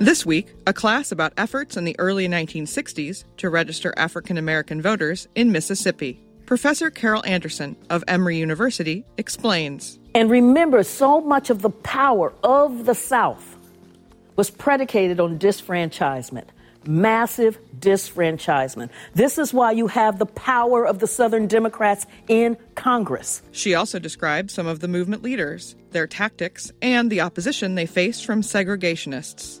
This week, a class about efforts in the early 1960s to register African American voters in Mississippi. Professor Carol Anderson of Emory University explains. And remember, so much of the power of the South was predicated on disfranchisement, massive disfranchisement. This is why you have the power of the Southern Democrats in Congress. She also described some of the movement leaders, their tactics, and the opposition they faced from segregationists.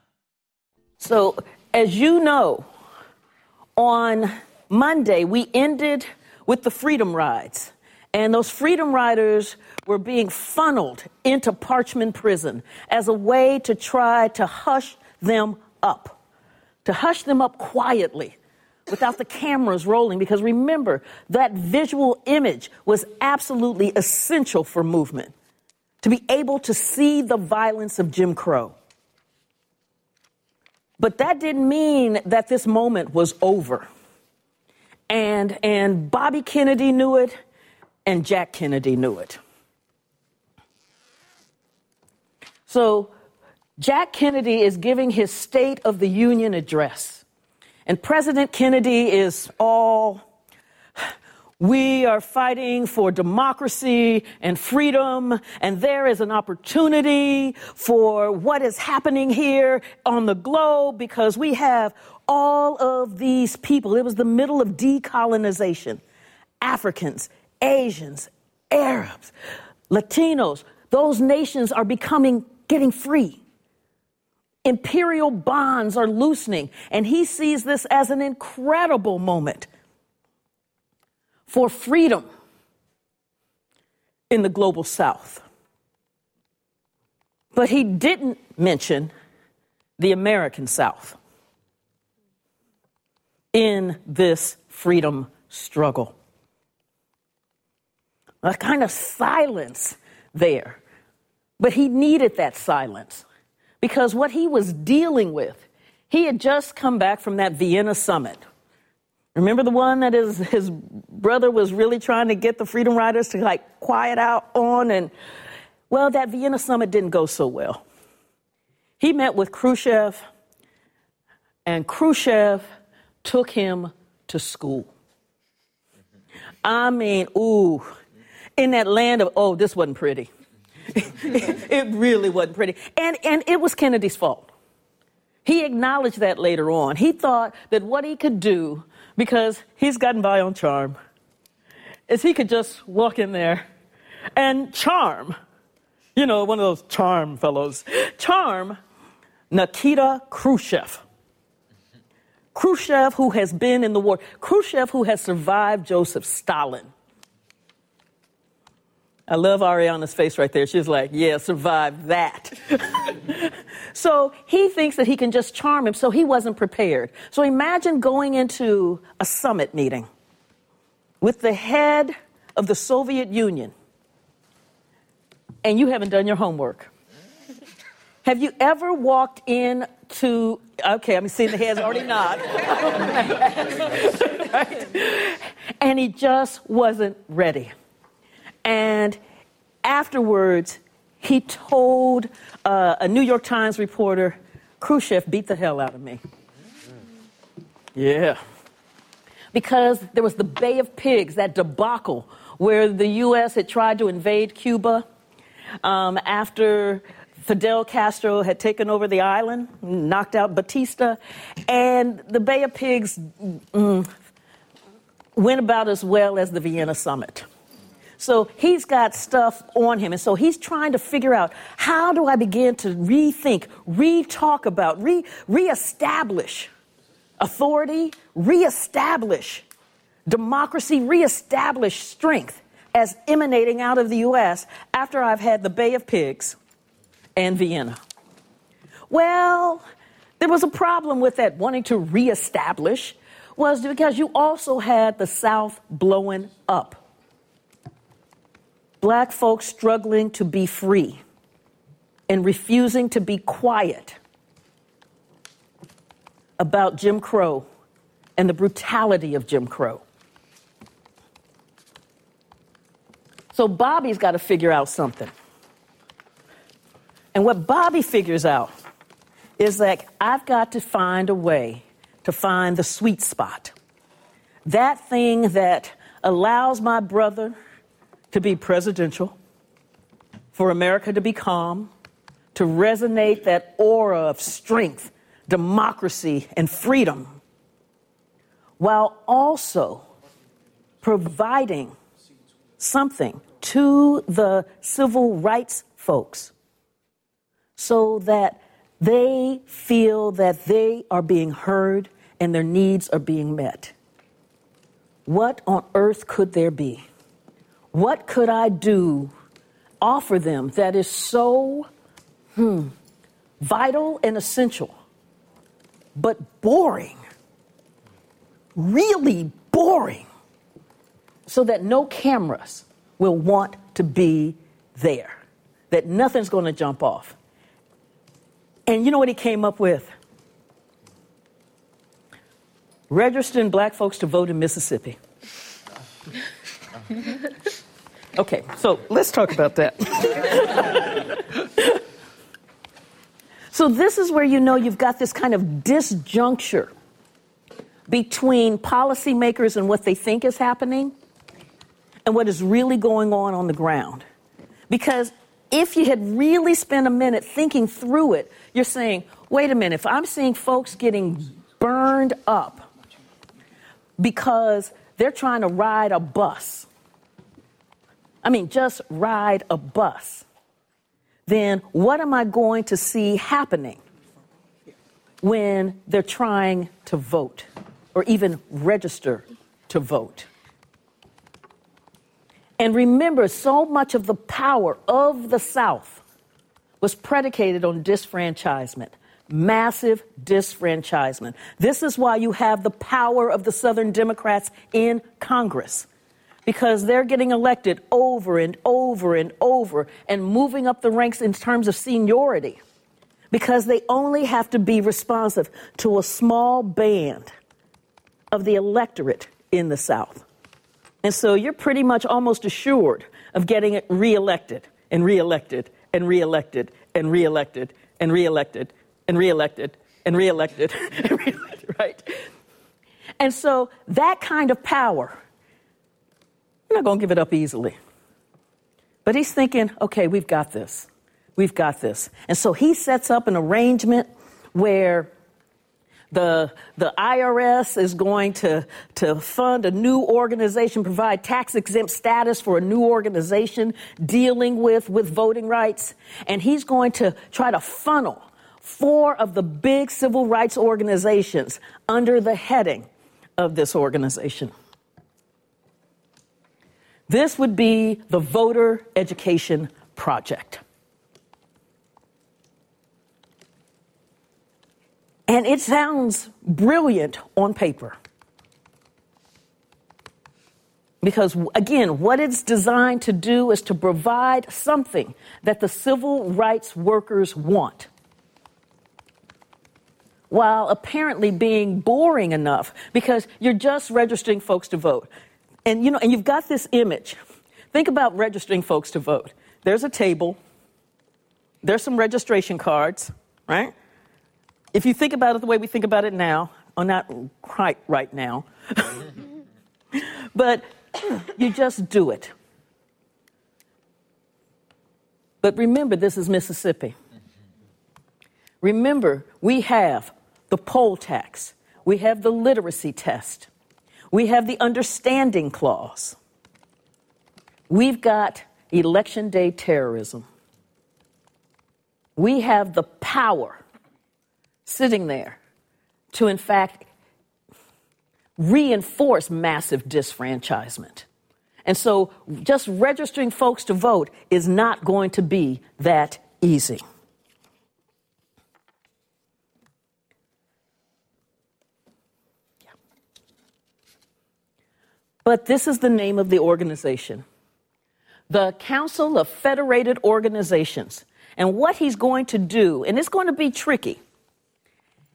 So, as you know, on Monday we ended with the Freedom Rides. And those Freedom Riders were being funneled into Parchman Prison as a way to try to hush them up, to hush them up quietly without the cameras rolling. Because remember, that visual image was absolutely essential for movement to be able to see the violence of Jim Crow. But that didn't mean that this moment was over. And, and Bobby Kennedy knew it, and Jack Kennedy knew it. So, Jack Kennedy is giving his State of the Union address. And President Kennedy is all we are fighting for democracy and freedom, and there is an opportunity for what is happening here on the globe because we have all of these people. It was the middle of decolonization. Africans, Asians, Arabs, Latinos, those nations are becoming, getting free. Imperial bonds are loosening, and he sees this as an incredible moment for freedom in the global south. But he didn't mention the American South in this freedom struggle. A kind of silence there. But he needed that silence because what he was dealing with, he had just come back from that Vienna summit Remember the one that his, his brother was really trying to get the Freedom Riders to like quiet out on? And well, that Vienna summit didn't go so well. He met with Khrushchev, and Khrushchev took him to school. I mean, ooh, in that land of, oh, this wasn't pretty. it really wasn't pretty. And, and it was Kennedy's fault. He acknowledged that later on. He thought that what he could do because he's gotten by on charm. Is he could just walk in there and charm, you know, one of those charm fellows, charm Nikita Khrushchev. Khrushchev, who has been in the war, Khrushchev, who has survived Joseph Stalin. I love Ariana's face right there. She's like, yeah, survive that. so he thinks that he can just charm him, so he wasn't prepared. So imagine going into a summit meeting with the head of the Soviet Union and you haven't done your homework. Have you ever walked in to, okay, I'm seeing the heads already nod. right? And he just wasn't ready. And afterwards, he told uh, a New York Times reporter, Khrushchev beat the hell out of me. Yeah. Because there was the Bay of Pigs, that debacle where the U.S. had tried to invade Cuba um, after Fidel Castro had taken over the island, knocked out Batista, and the Bay of Pigs mm, went about as well as the Vienna summit. So he's got stuff on him. And so he's trying to figure out how do I begin to rethink, re talk about, re reestablish authority, reestablish democracy, reestablish strength as emanating out of the U.S. after I've had the Bay of Pigs and Vienna. Well, there was a problem with that wanting to reestablish was because you also had the South blowing up. Black folks struggling to be free and refusing to be quiet about Jim Crow and the brutality of Jim Crow. So Bobby's got to figure out something. And what Bobby figures out is that I've got to find a way to find the sweet spot. That thing that allows my brother to be presidential, for America to be calm, to resonate that aura of strength, democracy, and freedom, while also providing something to the civil rights folks so that they feel that they are being heard and their needs are being met. What on earth could there be? What could I do, offer them that is so hmm, vital and essential, but boring? Really boring, so that no cameras will want to be there, that nothing's going to jump off. And you know what he came up with? Registering black folks to vote in Mississippi. Okay, so let's talk about that. so, this is where you know you've got this kind of disjuncture between policymakers and what they think is happening and what is really going on on the ground. Because if you had really spent a minute thinking through it, you're saying, wait a minute, if I'm seeing folks getting burned up because they're trying to ride a bus, I mean, just ride a bus, then what am I going to see happening when they're trying to vote or even register to vote? And remember, so much of the power of the South was predicated on disfranchisement, massive disfranchisement. This is why you have the power of the Southern Democrats in Congress, because they're getting elected over and over and over and moving up the ranks in terms of seniority, because they only have to be responsive to a small band of the electorate in the South. And so you're pretty much almost assured of getting it reelected and reelected and reelected and reelected and reelected and reelected and reelected and reelected, right? And so that kind of power, I'm not going to give it up easily. But he's thinking, okay, we've got this. We've got this. And so he sets up an arrangement where the, the IRS is going to, to fund a new organization, provide tax exempt status for a new organization dealing with, with voting rights. And he's going to try to funnel four of the big civil rights organizations under the heading of this organization. This would be the Voter Education Project. And it sounds brilliant on paper. Because again, what it's designed to do is to provide something that the civil rights workers want. While apparently being boring enough because you're just registering folks to vote. And you know, and you've got this image. Think about registering folks to vote. There's a table. There's some registration cards, right? If you think about it the way we think about it now, or not quite right now, but you just do it. But remember, this is Mississippi. Remember, we have the poll tax, we have the literacy test, we have the understanding clause, we've got election day terrorism, we have the power sitting there to, in fact, reinforce massive disfranchisement. And so just registering folks to vote is not going to be that easy. But this is the name of the organization the Council of Federated Organizations. And what he's going to do, and it's going to be tricky,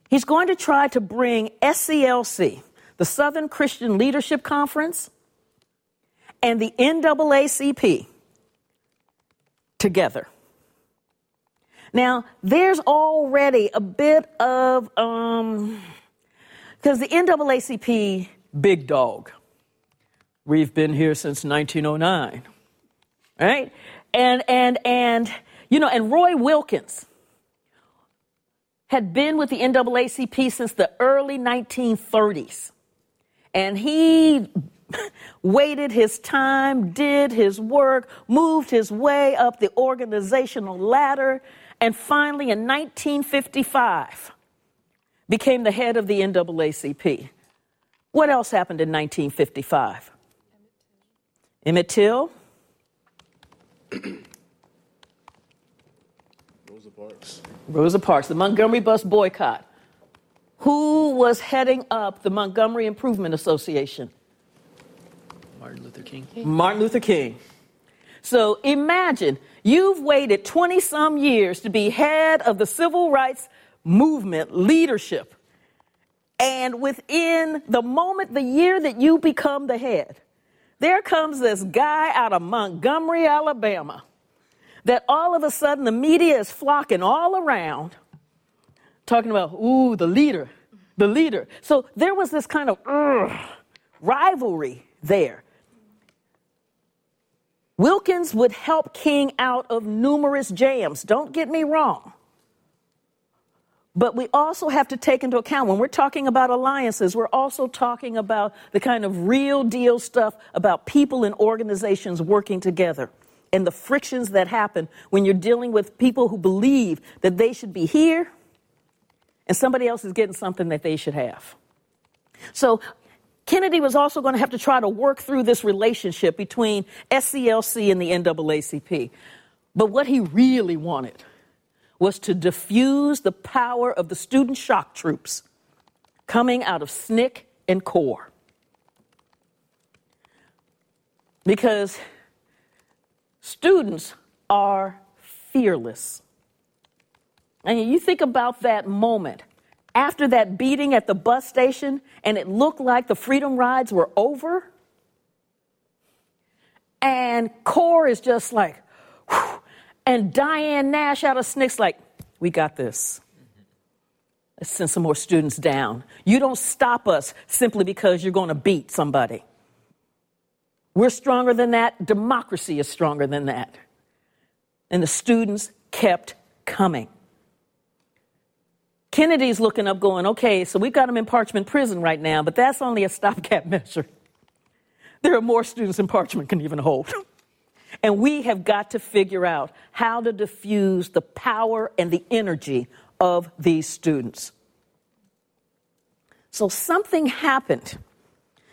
he's going to try to bring SCLC, the Southern Christian Leadership Conference, and the NAACP together. Now, there's already a bit of, um, because the NAACP, big dog. We've been here since 1909, right? And, and, and, you know, and Roy Wilkins had been with the NAACP since the early 1930s. And he waited his time, did his work, moved his way up the organizational ladder, and finally in 1955 became the head of the NAACP. What else happened in 1955? Emmett Till. Rosa Parks. Rosa Parks, the Montgomery bus boycott. Who was heading up the Montgomery Improvement Association? Martin Luther King. Martin Luther King. So imagine you've waited 20 some years to be head of the civil rights movement leadership. And within the moment, the year that you become the head, there comes this guy out of Montgomery, Alabama, that all of a sudden the media is flocking all around, talking about, ooh, the leader, the leader. So there was this kind of rivalry there. Wilkins would help King out of numerous jams. Don't get me wrong. But we also have to take into account when we're talking about alliances, we're also talking about the kind of real deal stuff about people and organizations working together and the frictions that happen when you're dealing with people who believe that they should be here and somebody else is getting something that they should have. So Kennedy was also going to have to try to work through this relationship between SCLC and the NAACP. But what he really wanted was to diffuse the power of the student shock troops coming out of SNCC and CORE. Because students are fearless. And you think about that moment after that beating at the bus station and it looked like the freedom rides were over. And CORE is just like, and Diane Nash out of SNCC's like, we got this. Let's send some more students down. You don't stop us simply because you're going to beat somebody. We're stronger than that. Democracy is stronger than that. And the students kept coming. Kennedy's looking up, going, okay, so we've got them in Parchman Prison right now, but that's only a stopgap measure. There are more students than Parchman can even hold. And we have got to figure out how to diffuse the power and the energy of these students. So something happened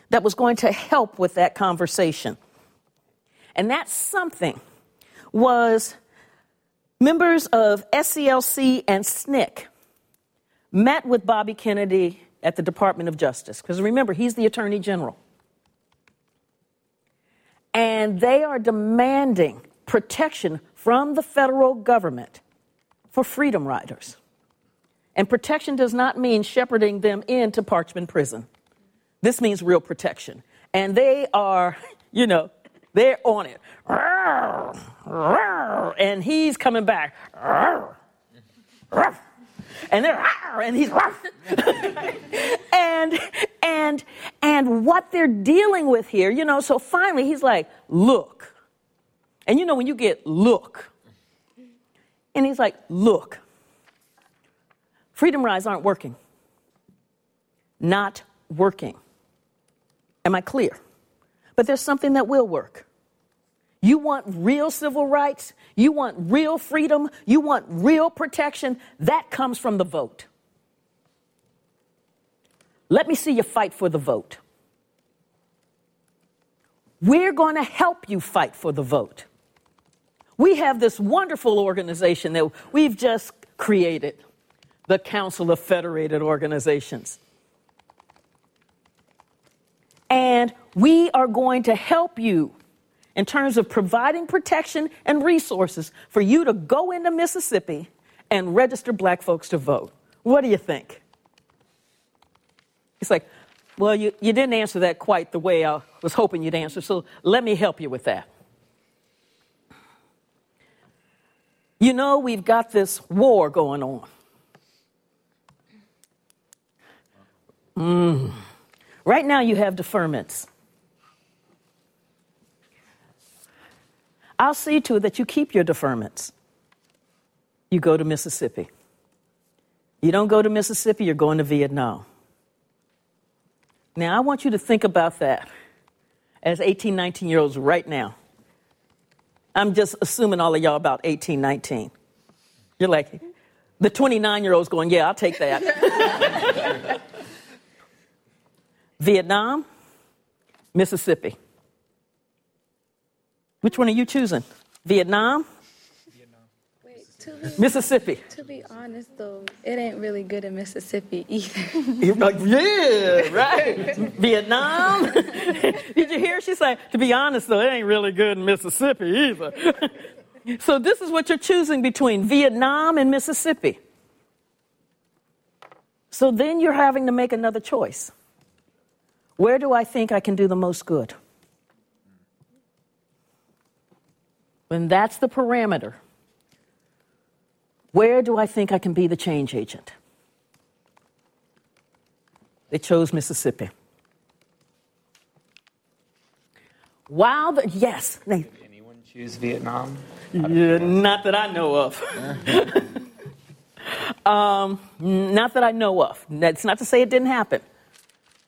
that was going to help with that conversation. And that something was members of SCLC and SNCC met with Bobby Kennedy at the Department of Justice. Because remember, he's the Attorney General and they are demanding protection from the federal government for freedom riders. And protection does not mean shepherding them into Parchman Prison. This means real protection. And they are, you know, they're on it. And he's coming back. And they're and he's and and and what they're dealing with here, you know, so finally he's like, look. And you know, when you get look, and he's like, look, freedom rides aren't working. Not working. Am I clear? But there's something that will work. You want real civil rights? You want real freedom? You want real protection? That comes from the vote. Let me see you fight for the vote. We're going to help you fight for the vote. We have this wonderful organization that we've just created the Council of Federated Organizations. And We are going to help you in terms of providing protection and resources for you to go into Mississippi and register black folks to vote. What do you think? It's like, well, you, you didn't answer that quite the way I was hoping you'd answer, so let me help you with that. You know, we've got this war going on. Mm. Right now, you have deferments. I'll see to it that you keep your deferments. You go to Mississippi. You don't go to Mississippi, you're going to Vietnam. Now, I want you to think about that as 18, 19 year olds right now. I'm just assuming all of y'all about 18, 19. You're like, the 29 year old's going, yeah, I'll take that. Vietnam, Mississippi. Which one are you choosing? Vietnam? Be, Mississippi. to be honest, though, it ain't really good in Mississippi either. You're like, yeah, right. Vietnam. Did you hear? She like, to be honest, though, it ain't really good in Mississippi either. so this is what you're choosing between Vietnam and Mississippi. So then you're having to make another choice. Where do I think I can do the most good? When that's the parameter, where do I think I can be the change agent? They chose Mississippi. While the, yes, they, Did anyone choose Vietnam? yeah, not that I know of. um, not that I know of. That's not to say it didn't happen,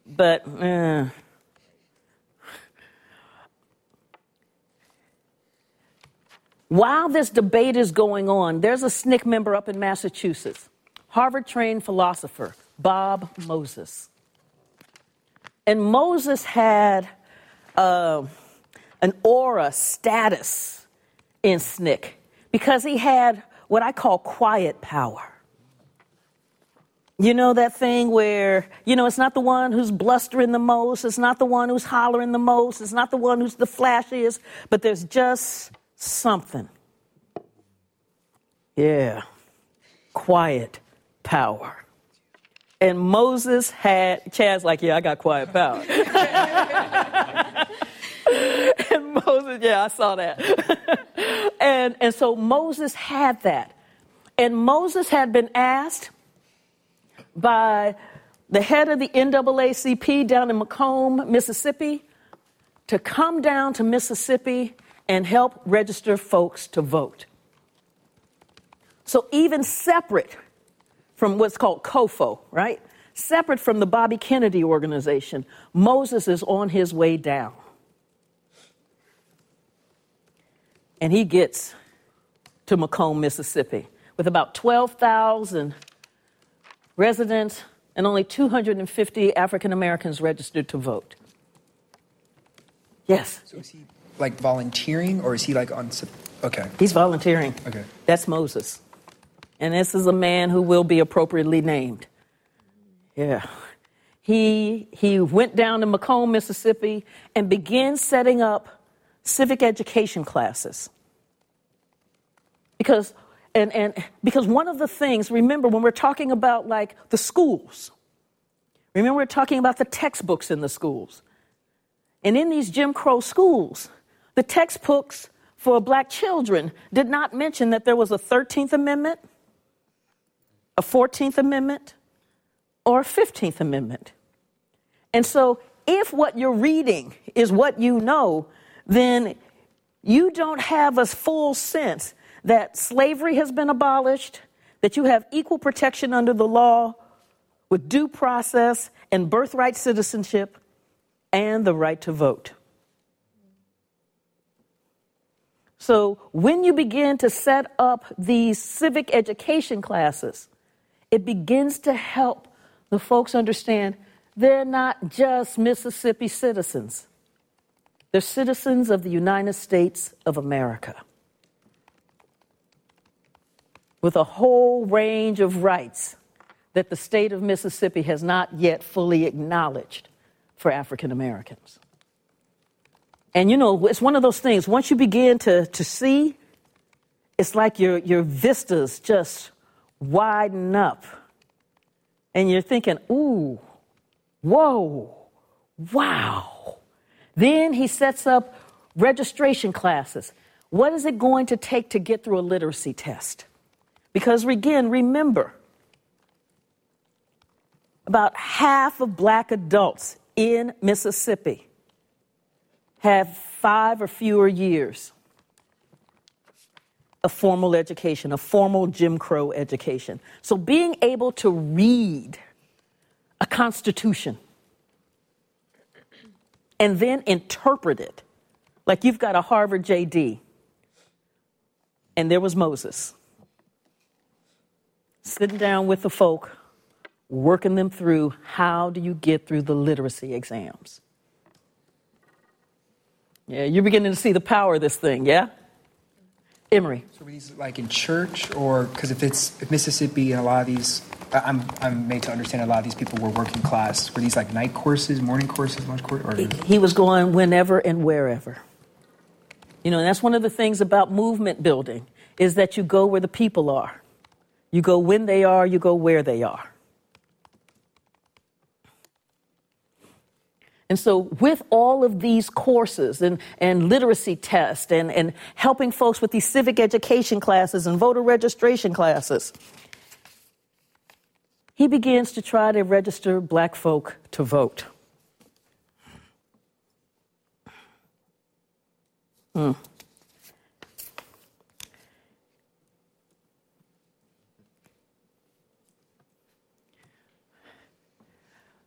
but uh, while this debate is going on, there's a SNCC member up in Massachusetts, Harvard-trained philosopher Bob Moses, and Moses had uh, an aura status in SNCC because he had what I call quiet power. You know that thing where, you know, it's not the one who's blustering the most, it's not the one who's hollering the most, it's not the one who's the flashiest, but there's just something. Yeah. Quiet power. And Moses had, Chad's like, yeah, I got quiet power. and Moses, yeah, I saw that. and, and so Moses had that. And Moses had been asked by the head of the NAACP down in McComb, Mississippi, to come down to Mississippi and help register folks to vote. So, even separate from what's called COFO, right? Separate from the Bobby Kennedy organization, Moses is on his way down. And he gets to McComb, Mississippi, with about 12,000 residents and only 250 African Americans registered to vote. Yes, So is he like volunteering or is he like on? Okay. he's volunteering. Okay. That's Moses. And this is a man who will be appropriately named. Yeah. He, he went down to McComb, Mississippi, and began setting up civic education classes. Because, and, and, because one of the things, remember, when we're talking about like the schools, remember, we're talking about the textbooks in the schools. And in these Jim Crow schools, the textbooks for black children did not mention that there was a 13th Amendment, a 14th Amendment, or a 15th Amendment. And so, if what you're reading is what you know, then you don't have a full sense that slavery has been abolished, that you have equal protection under the law with due process and birthright citizenship and the right to vote. So, when you begin to set up these civic education classes, it begins to help the folks understand they're not just Mississippi citizens, they're citizens of the United States of America with a whole range of rights that the state of Mississippi has not yet fully acknowledged for African Americans. And you know, it's one of those things, once you begin to, to see, it's like your, your vistas just widen up. And you're thinking, ooh, whoa, wow. Then he sets up registration classes. What is it going to take to get through a literacy test? Because again, remember, about half of black adults in Mississippi have five or fewer years of formal education, a formal Jim Crow education. So being able to read a constitution and then interpret it, like you've got a Harvard JD, and there was Moses sitting down with the folk, working them through how do you get through the literacy exams. Yeah, you're beginning to see the power of this thing, yeah? Emory. So were these like in church, or because if it's if Mississippi and a lot of these, I'm I'm made to understand a lot of these people were working class. Were these like night courses, morning courses, lunch courses? Or he, he was going whenever and wherever. You know, and that's one of the things about movement building is that you go where the people are. You go when they are, you go where they are. And so, with all of these courses and, and literacy tests and, and helping folks with these civic education classes and voter registration classes, he begins to try to register black folk to vote. Hmm.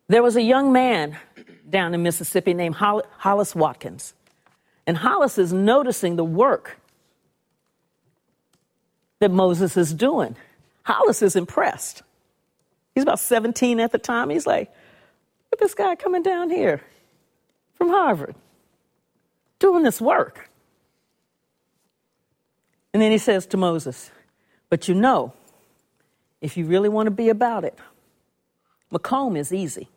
There was a young man down in Mississippi named Hollis Watkins. And Hollis is noticing the work that Moses is doing. Hollis is impressed. He's about 17 at the time. He's like, look at this guy coming down here from Harvard doing this work. And then he says to Moses, But you know, if you really want to be about it, McComb is easy.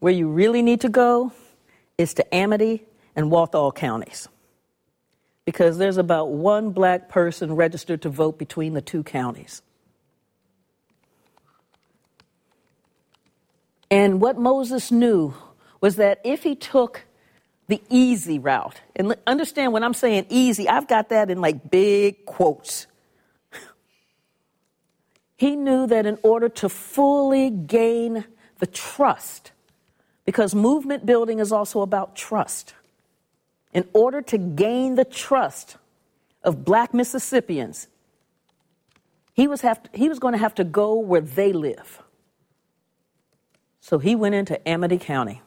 Where you really need to go is to Amite and Walthall counties. Because there's about one black person registered to vote between the two counties. And what Moses knew was that if he took the easy route, and understand when I'm saying easy, I've got that in like big quotes. He knew that in order to fully gain the trust because movement building is also about trust. In order to gain the trust of black Mississippians, he was, to, he was going to have to go where they live. So he went into Amite County.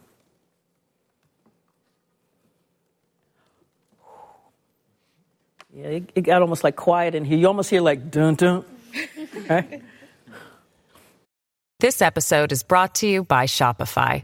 Yeah, it, it, got almost like quiet in here. You almost hear like dun dun. Right? This episode is brought to you by Shopify.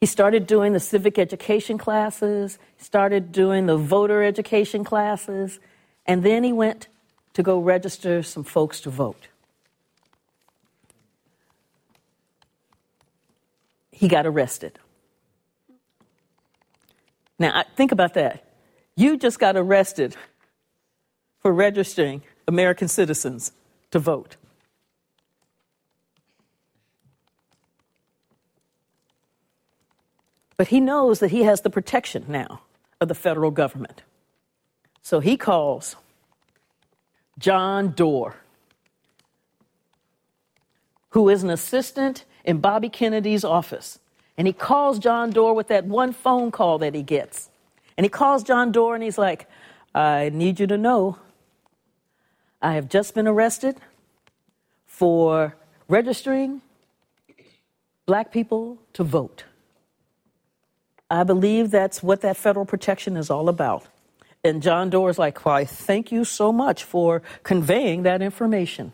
He started doing the civic education classes, started doing the voter education classes, and then he went to go register some folks to vote. He got arrested. Now, think about that. You just got arrested for registering American citizens to vote. But he knows that he has the protection now of the federal government. So he calls John Doar, who is an assistant in Bobby Kennedy's office. And he calls John Doar with that one phone call that he gets. And he calls John Doar and he's like, I need you to know I have just been arrested for registering black people to vote. I believe that's what that federal protection is all about. And John Doar is like, Why, thank you so much for conveying that information.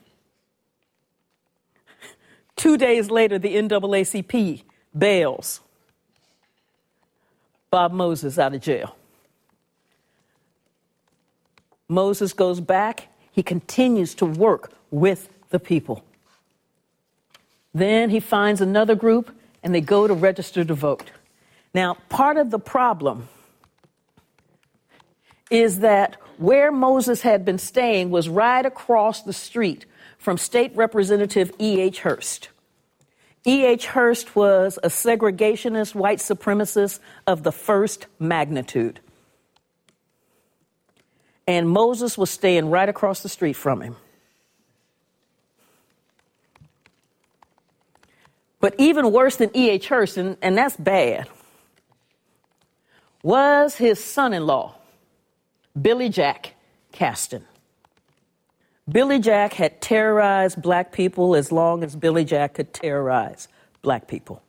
Two days later, the NAACP bails Bob Moses out of jail. Moses goes back, he continues to work with the people. Then he finds another group and they go to register to vote. Now, part of the problem is that where Moses had been staying was right across the street from State Representative E.H. Hurst. E.H. Hurst was a segregationist white supremacist of the first magnitude. And Moses was staying right across the street from him. But even worse than E.H. Hurst, and, and that's bad, was his son in law, Billy Jack Caston. Billy Jack had terrorized black people as long as Billy Jack could terrorize black people.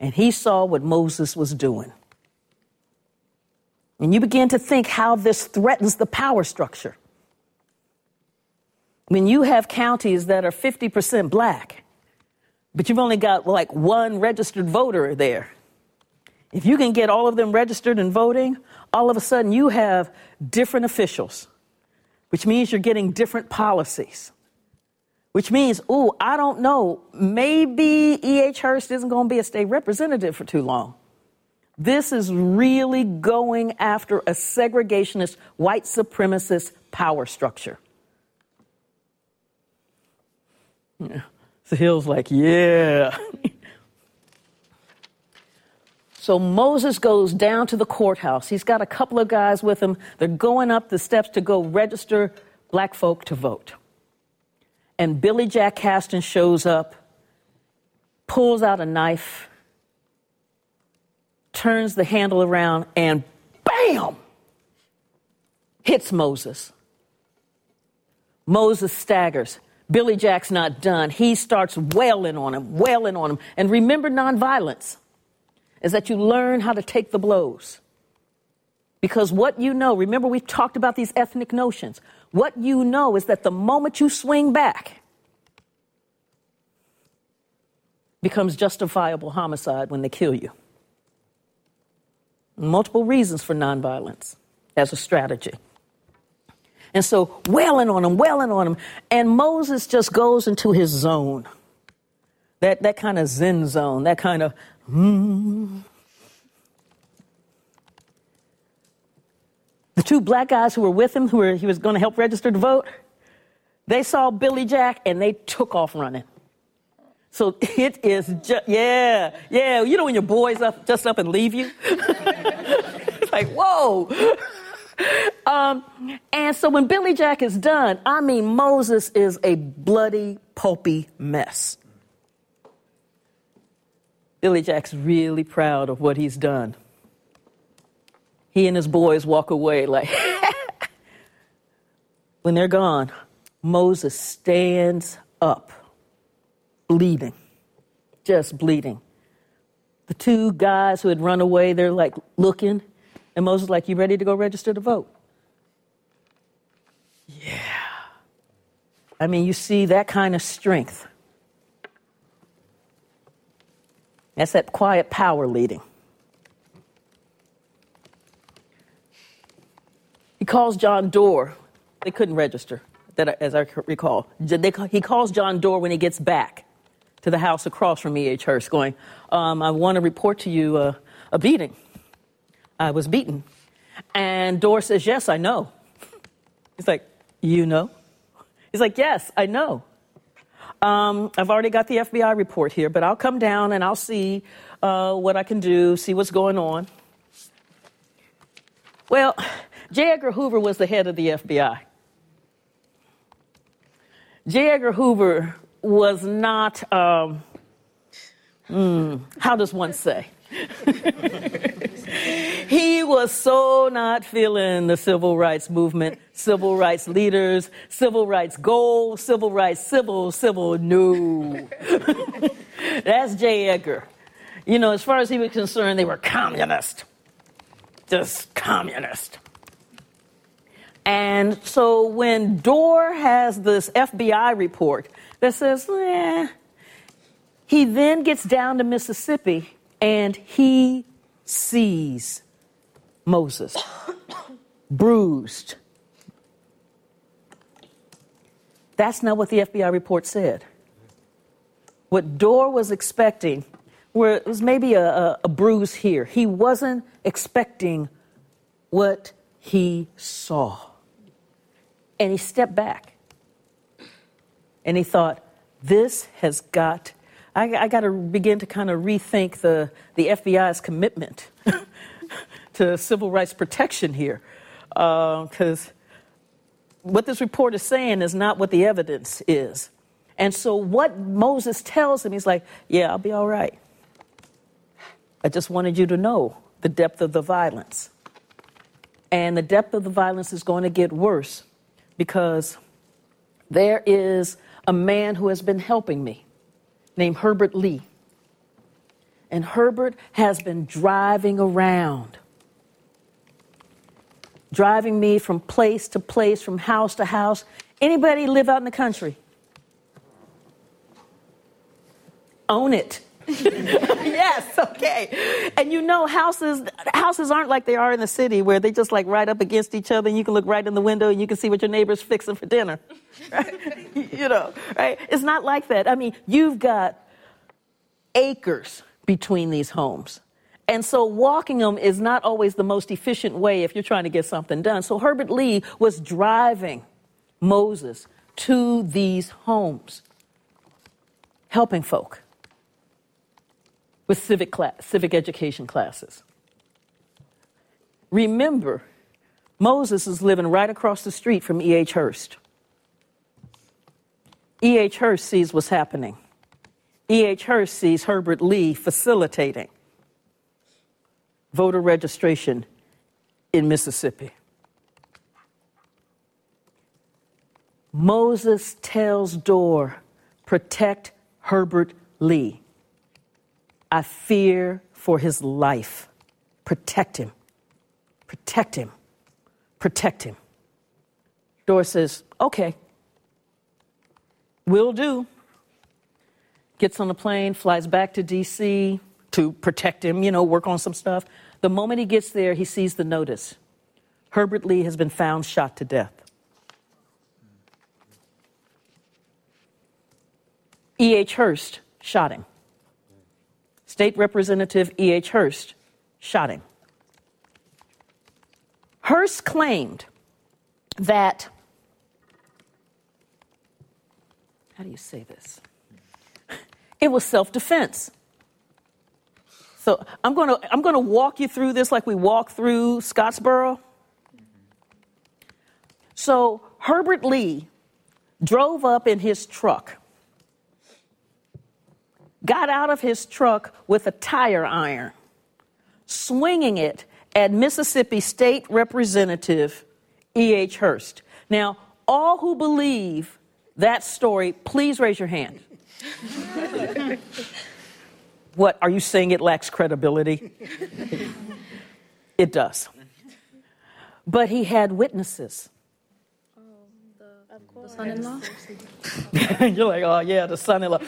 And he saw what Moses was doing. And you begin to think how this threatens the power structure. When you have counties that are 50% black, but you've only got like one registered voter there. If you can get all of them registered and voting, all of a sudden you have different officials, which means you're getting different policies. Which means, oh, I don't know, maybe E.H. Hurst isn't going to be a state representative for too long. This is really going after a segregationist, white supremacist power structure. Yeah. So Hill's like, yeah. so Moses goes down to the courthouse. He's got a couple of guys with him. They're going up the steps to go register black folk to vote. And Billy Jack Caston shows up, pulls out a knife, turns the handle around, and bam! Hits Moses. Moses staggers. Billy Jack's not done. He starts wailing on him, wailing on him. And remember nonviolence is that you learn how to take the blows. Because what you know, remember we've talked about these ethnic notions. What you know is that the moment you swing back becomes justifiable homicide when they kill you. Multiple reasons for nonviolence as a strategy. And so wailing on him, wailing on him. And Moses just goes into his zone. That, that kind of zen zone, that kind of, mm. The two black guys who were with him, who were, he was going to help register to vote, they saw Billy Jack and they took off running. So it is just, yeah, yeah. You know when your boys up, just up and leave you? it's like, whoa. Um, and so when Billy Jack is done, I mean, Moses is a bloody, pulpy mess. Billy Jack's really proud of what he's done. He and his boys walk away like, when they're gone, Moses stands up, bleeding, just bleeding. The two guys who had run away, they're like looking, and Moses like, "You ready to go register to vote?" Yeah. I mean, you see that kind of strength. That's that quiet power leading. He calls John Doar. They couldn't register, that, as I recall. He calls John Doar when he gets back to the house across from E.H. Hurst, going, um, I want to report to you a, a beating. I was beaten. And Doar says, Yes, I know. He's like, You know? He's like, Yes, I know. Um, I've already got the FBI report here, but I'll come down and I'll see uh, what I can do, see what's going on. Well, J. Edgar Hoover was the head of the FBI. J. Edgar Hoover was not, um, mm, how does one say? he was so not feeling the civil rights movement, civil rights leaders, civil rights goals, civil rights, civil, civil, no. That's J. Edgar. You know, as far as he was concerned, they were communist. Just communist. And so when Doar has this FBI report that says, eh, he then gets down to Mississippi and he sees Moses bruised. That's not what the FBI report said. What Doar was expecting was maybe a, a, a bruise here. He wasn't expecting what he saw. And he stepped back and he thought, this has got, I, I got to begin to kind of rethink the, the FBI's commitment to civil rights protection here. Because uh, what this report is saying is not what the evidence is. And so, what Moses tells him, he's like, Yeah, I'll be all right. I just wanted you to know the depth of the violence. And the depth of the violence is going to get worse because there is a man who has been helping me named Herbert Lee. And Herbert has been driving around, driving me from place to place, from house to house. Anybody live out in the country? Own it. yes, okay. And you know, houses houses aren't like they are in the city where they just like right up against each other and you can look right in the window and you can see what your neighbor's fixing for dinner. Right? you know, right? It's not like that. I mean, you've got acres between these homes. And so walking them is not always the most efficient way if you're trying to get something done. So Herbert Lee was driving Moses to these homes, helping folk with civic, class, civic education classes. Remember, Moses is living right across the street from E.H. Hurst. E.H. Hurst sees what's happening. E.H. Hurst sees Herbert Lee facilitating voter registration in Mississippi. Moses tells Doar, protect Herbert Lee. I fear for his life. Protect him. Protect him. Protect him. Doris says, Okay, will do. Gets on the plane, flies back to D.C. to protect him, you know, work on some stuff. The moment he gets there, he sees the notice Herbert Lee has been found shot to death. E.H. Hurst shot him. State Representative E.H. Hurst shot him. Hurst claimed that, how do you say this? It was self defense. So I'm going to I'm going to walk you through this like we walk through Scottsboro. So Herbert Lee drove up in his truck got out of his truck with a tire iron, swinging it at Mississippi State Representative E.H. Hurst. Now, all who believe that story, please raise your hand. what, are you saying it lacks credibility? it does. But he had witnesses. The son-in-law? You're like, oh yeah, the son-in-law.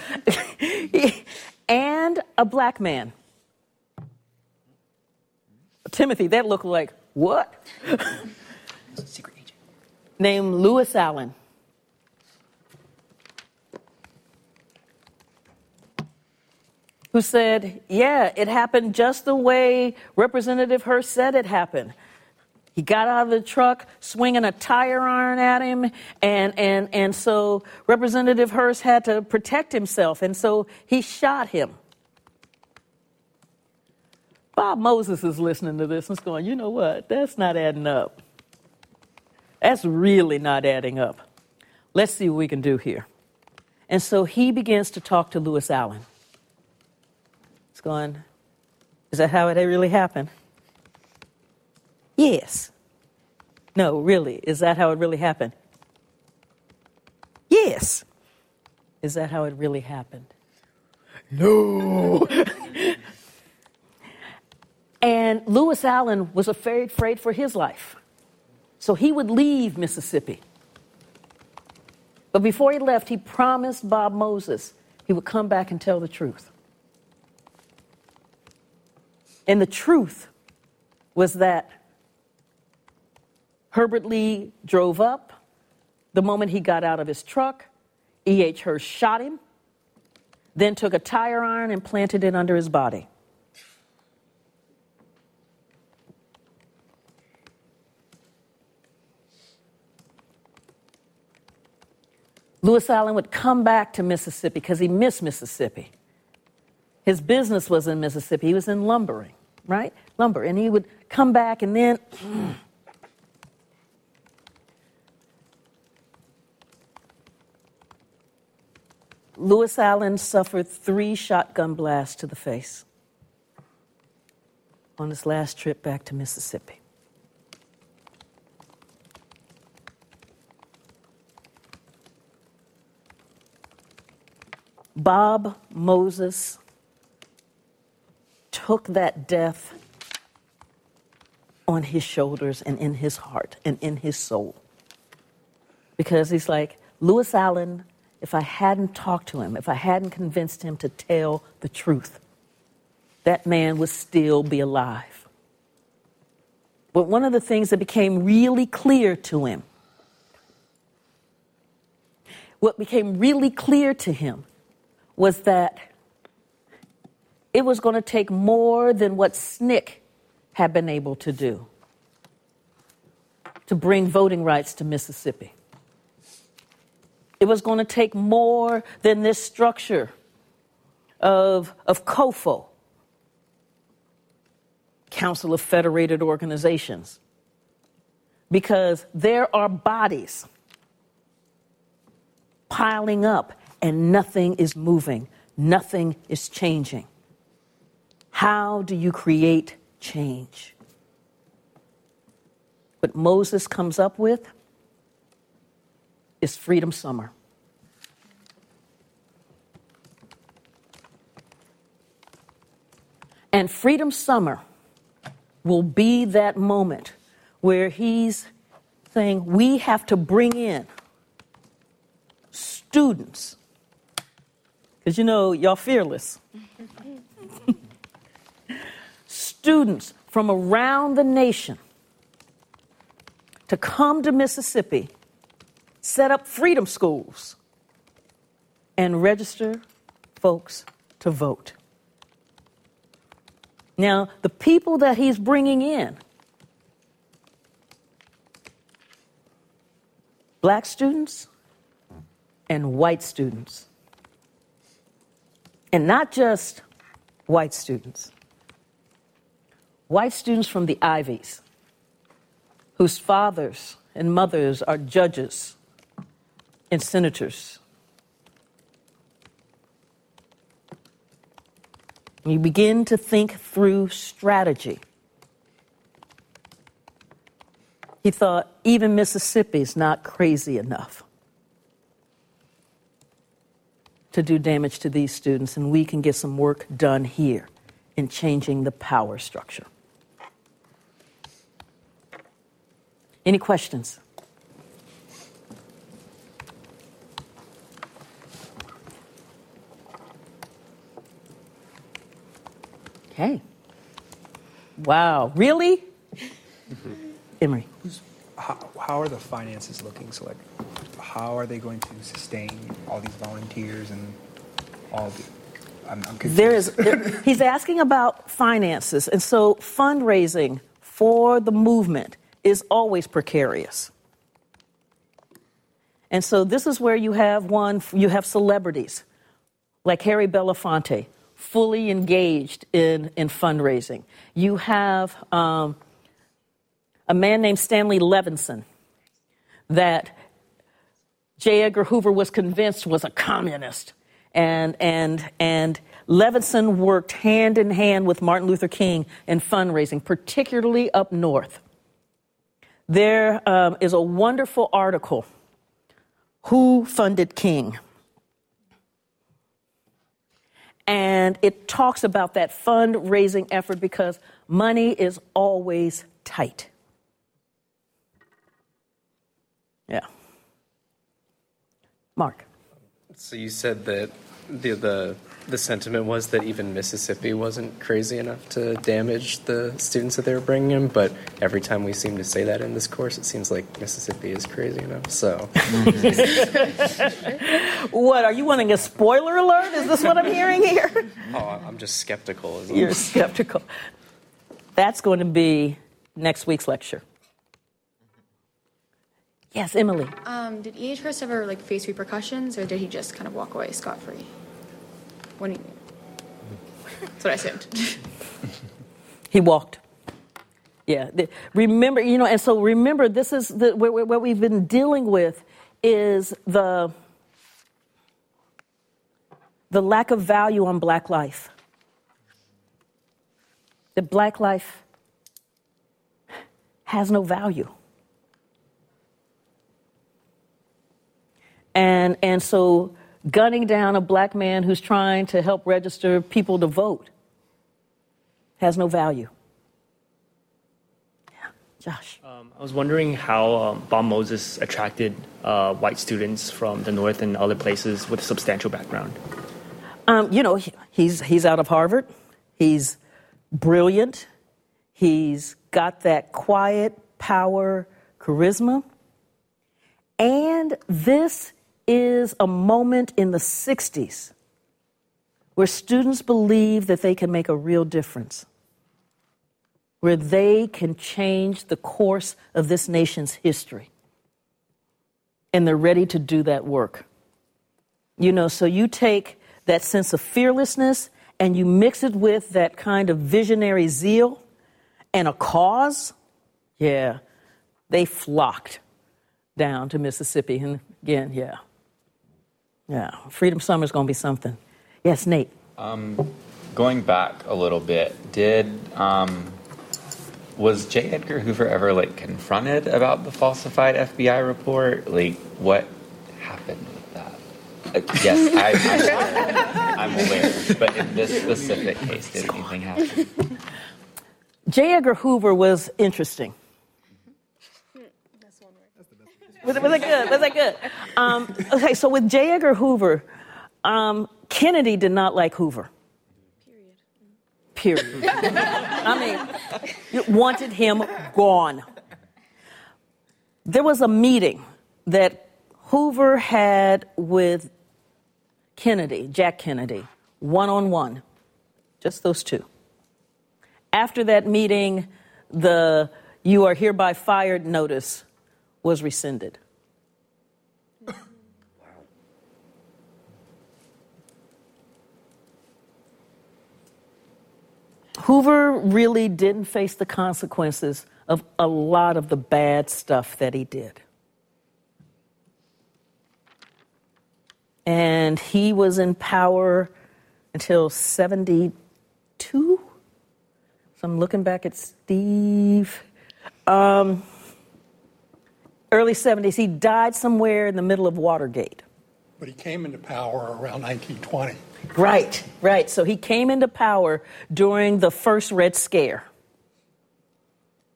and a black man. Timothy, that looked like what? Secret agent. Named Lewis Allen. Who said, yeah, it happened just the way Representative Hurst said it happened. He got out of the truck swinging a tire iron at him, and, and, and so Representative Hurst had to protect himself, and so he shot him. Bob Moses is listening to this and going, you know what? That's not adding up. That's really not adding up. Let's see what we can do here. And so he begins to talk to Lewis Allen. He's going, Is that how it really happened? Yes. No, really. Is that how it really happened? Yes. Is that how it really happened? No. And Lewis Allen was afraid, afraid for his life. So he would leave Mississippi. But before he left, he promised Bob Moses he would come back and tell the truth. And the truth was that Herbert Lee drove up. The moment he got out of his truck, E.H. Hurst shot him, then took a tire iron and planted it under his body. Lewis Allen would come back to Mississippi because he missed Mississippi. His business was in Mississippi. He was in lumbering, right? Lumber. And he would come back and then. Lewis Allen suffered three shotgun blasts to the face on his last trip back to Mississippi. Bob Moses took that death on his shoulders and in his heart and in his soul. Because he's like, Lewis Allen, if I hadn't talked to him, if I hadn't convinced him to tell the truth, that man would still be alive. But one of the things that became really clear to him, what became really clear to him was that it was going to take more than what SNCC had been able to do to bring voting rights to Mississippi. It was going to take more than this structure of, of COFO, Council of Federated Organizations, because there are bodies piling up and nothing is moving, nothing is changing. How do you create change? What Moses comes up with is Freedom Summer. And Freedom Summer will be that moment where he's saying we have to bring in students because you know, y'all fearless. Students from around the nation to come to Mississippi, set up freedom schools, and register folks to vote. Now, the people that he's bringing in black students and white students. And not just white students, white students from the Ivies, whose fathers and mothers are judges and senators. You begin to think through strategy. He thought, even Mississippi's not crazy enough. to do damage to these students, and we can get some work done here in changing the power structure. Any questions? Okay. Wow. Really? Emory. How, how are the finances looking? So, like, how are they going to sustain all these volunteers and all the I'm, I'm there is there, he's asking about finances and so fundraising for the movement is always precarious and so this is where you have one you have celebrities like harry belafonte fully engaged in, in fundraising you have um, a man named stanley levinson that J. Edgar Hoover was convinced was a communist. And, and, and Levinson worked hand in hand with Martin Luther King in fundraising, particularly up north. There um, is a wonderful article Who Funded King? And it talks about that fundraising effort because money is always tight. Yeah. Mark. So you said that the the the sentiment was that even Mississippi wasn't crazy enough to damage the students that they were bringing in, but every time we seem to say that in this course, it seems like Mississippi is crazy enough. So, what are you wanting a spoiler alert? Is this what I'm hearing here? oh, I'm just skeptical. You're skeptical. That's going to be next week's lecture. Yes, Emily. Um, did E.H. Hurst ever like face repercussions, or did he just kind of walk away scot free? When mean? that's what I said. he walked. Yeah. Remember, you know, and so remember, this is the, what, what we've been dealing with is the the lack of value on black life. That black life has no value. And, and so gunning down a black man who's trying to help register people to vote has no value. Yeah, Josh. Um, I was wondering how um, Bob Moses attracted uh, white students from the North and other places with a substantial background. Um, you know, he's, he's out of Harvard. He's brilliant. He's got that quiet power, charisma. And this is a moment in the 60s where students believe that they can make a real difference, where they can change the course of this nation's history. And they're ready to do that work. You know, so you take that sense of fearlessness and you mix it with that kind of visionary zeal and a cause. Yeah, they flocked down to Mississippi. And again, yeah. Yeah, Freedom Summer is going to be something. Yes, Nate. Um, going back a little bit, did um, was J. Edgar Hoover ever like confronted about the falsified FBI report? Like, what happened with that? Uh, yes, I, I'm, aware, I'm aware, but in this specific case, did anything happen? J. Edgar Hoover was interesting. Was, was that good? Was that good? Um, okay, so with J. Edgar Hoover, um, Kennedy did not like Hoover. Period. Period. I mean, wanted him gone. There was a meeting that Hoover had with Kennedy, Jack Kennedy, one on one, just those two. After that meeting, the you are hereby fired notice was rescinded. Hoover really didn't face the consequences of a lot of the bad stuff that he did. And he was in power until 72. So I'm looking back at Steve. Um, early 70s. He died somewhere in the middle of Watergate. But he came into power around 1920. Right, right. So he came into power during the first Red Scare.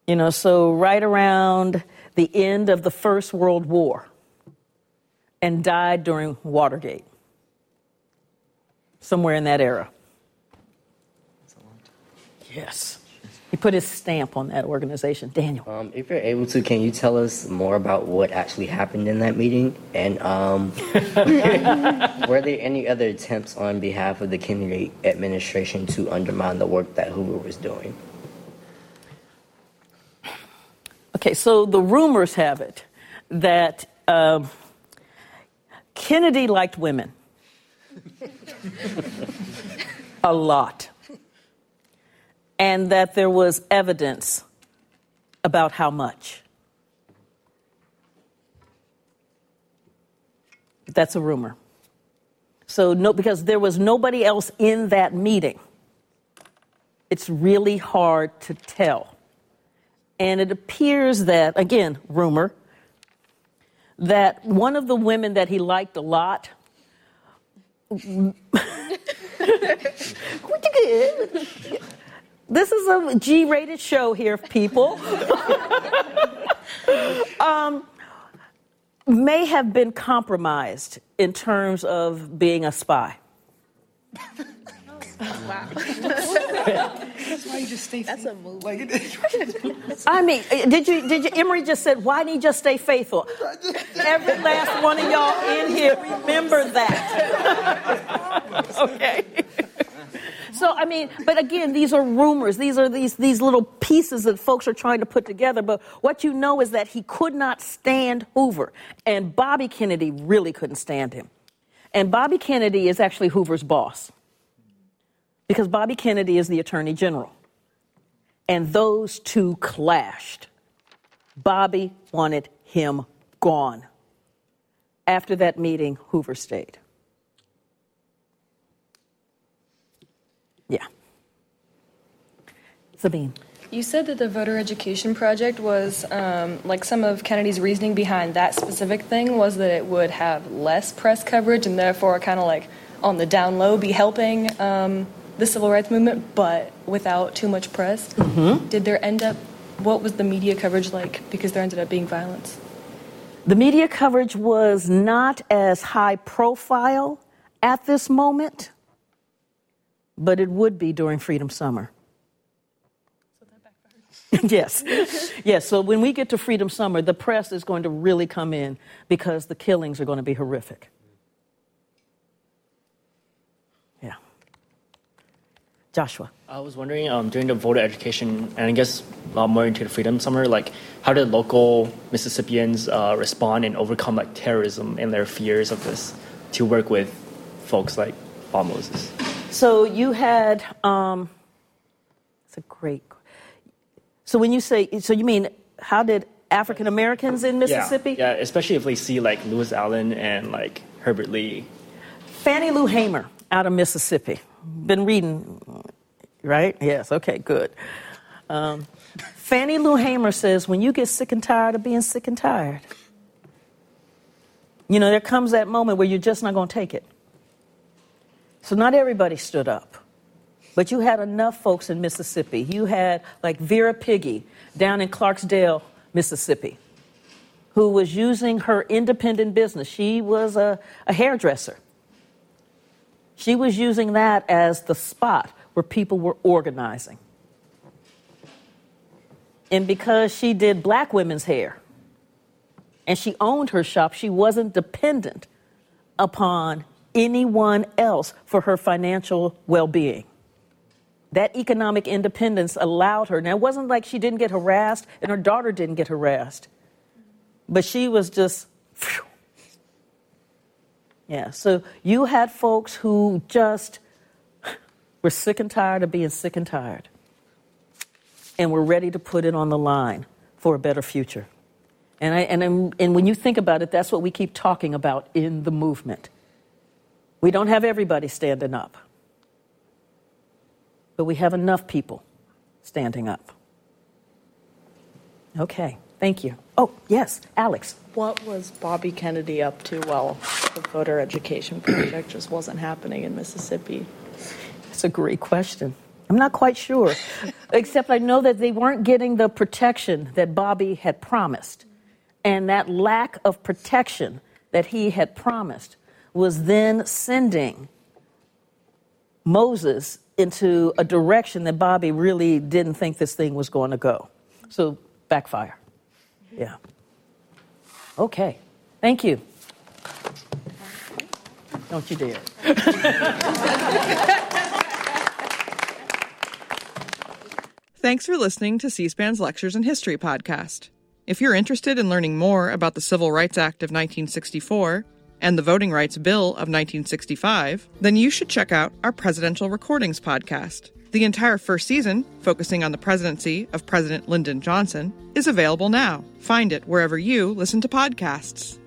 You know, so right around the end of the First World War and died during Watergate. Somewhere in that era. Yes. He put his stamp on that organization. Daniel. Um, if you're able to, can you tell us more about what actually happened in that meeting? And um, were there any other attempts on behalf of the Kennedy administration to undermine the work that Hoover was doing? Okay, so the rumors have it that uh, Kennedy liked women a lot and that there was evidence about how much. That's a rumor. So, no, because there was nobody else in that meeting, it's really hard to tell. And it appears that, again, rumor, that one of the women that he liked a lot This is a G rated show here, people. um, may have been compromised in terms of being a spy. Wow. That's why you just stay. That's a move. I mean, did you did you Emery just said why didn't he just stay faithful? Every last one of y'all in here remember that. okay. So I mean, but again, these are rumors. These are these these little pieces that folks are trying to put together. But what you know is that he could not stand Hoover, and Bobby Kennedy really couldn't stand him. And Bobby Kennedy is actually Hoover's boss because Bobby Kennedy is the Attorney General. And those two clashed. Bobby wanted him gone. After that meeting, Hoover stayed. Yeah. Sabine. You said that the voter education project was um, like some of Kennedy's reasoning behind that specific thing was that it would have less press coverage and therefore kind of like on the down low be helping um, the civil rights movement, but without too much press. Mhm. Did there end up, what was the media coverage like? Because there ended up being violence. The media coverage was not as high profile at this moment, but it would be during Freedom Summer. yes. Yes. So when we get to Freedom Summer, the press is going to really come in because the killings are going to be horrific. Yeah. Joshua. I was wondering um, during the voter education, and I guess uh, more into the Freedom Summer, like how did local Mississippians uh, respond and overcome like terrorism and their fears of this to work with folks like Bob Moses? So you had, um, it's a great. So when you say, so you mean how did African Americans in Mississippi? Yeah, yeah, especially if they see like Lewis Allen and like Herbert Lee. Fannie Lou Hamer out of Mississippi. Been reading, right? Yes, okay, good. Um, Fannie Lou Hamer says, when you get sick and tired of being sick and tired, you know, there comes that moment where you're just not going to take it. So not everybody stood up. But you had enough folks in Mississippi. You had like Vera Pigee down in Clarksdale, Mississippi, who was using her independent business. She was a, a hairdresser. She was using that as the spot where people were organizing. And because she did black women's hair and she owned her shop, she wasn't dependent upon anyone else for her financial well being. That economic independence allowed her. Now, it wasn't like she didn't get harassed and her daughter didn't get harassed, but she was just, phew. yeah. So you had folks who just were sick and tired of being sick and tired and were ready to put it on the line for a better future. And, I, and, and when you think about it, that's what we keep talking about in the movement. We don't have everybody standing up, but we have enough people standing up. Okay, thank you. Oh, yes, Alex. What was Bobby Kennedy up to while the voter education project just wasn't happening in Mississippi? That's a great question. I'm not quite sure, except I know that they weren't getting the protection that Bobby had promised. And that lack of protection that he had promised was then sending Moses into a direction that Bobby really didn't think this thing was going to go. So, backfire. Yeah. Okay. Thank you. Don't you dare. Thanks for listening to C SPAN's Lectures in History podcast. If you're interested in learning more about the Civil Rights Act of 1964 and the Voting Rights Bill of 1965, then you should check out our Presidential Recordings podcast. The entire first season, focusing on the presidency of President Lyndon Johnson, is available now. Find it wherever you listen to podcasts.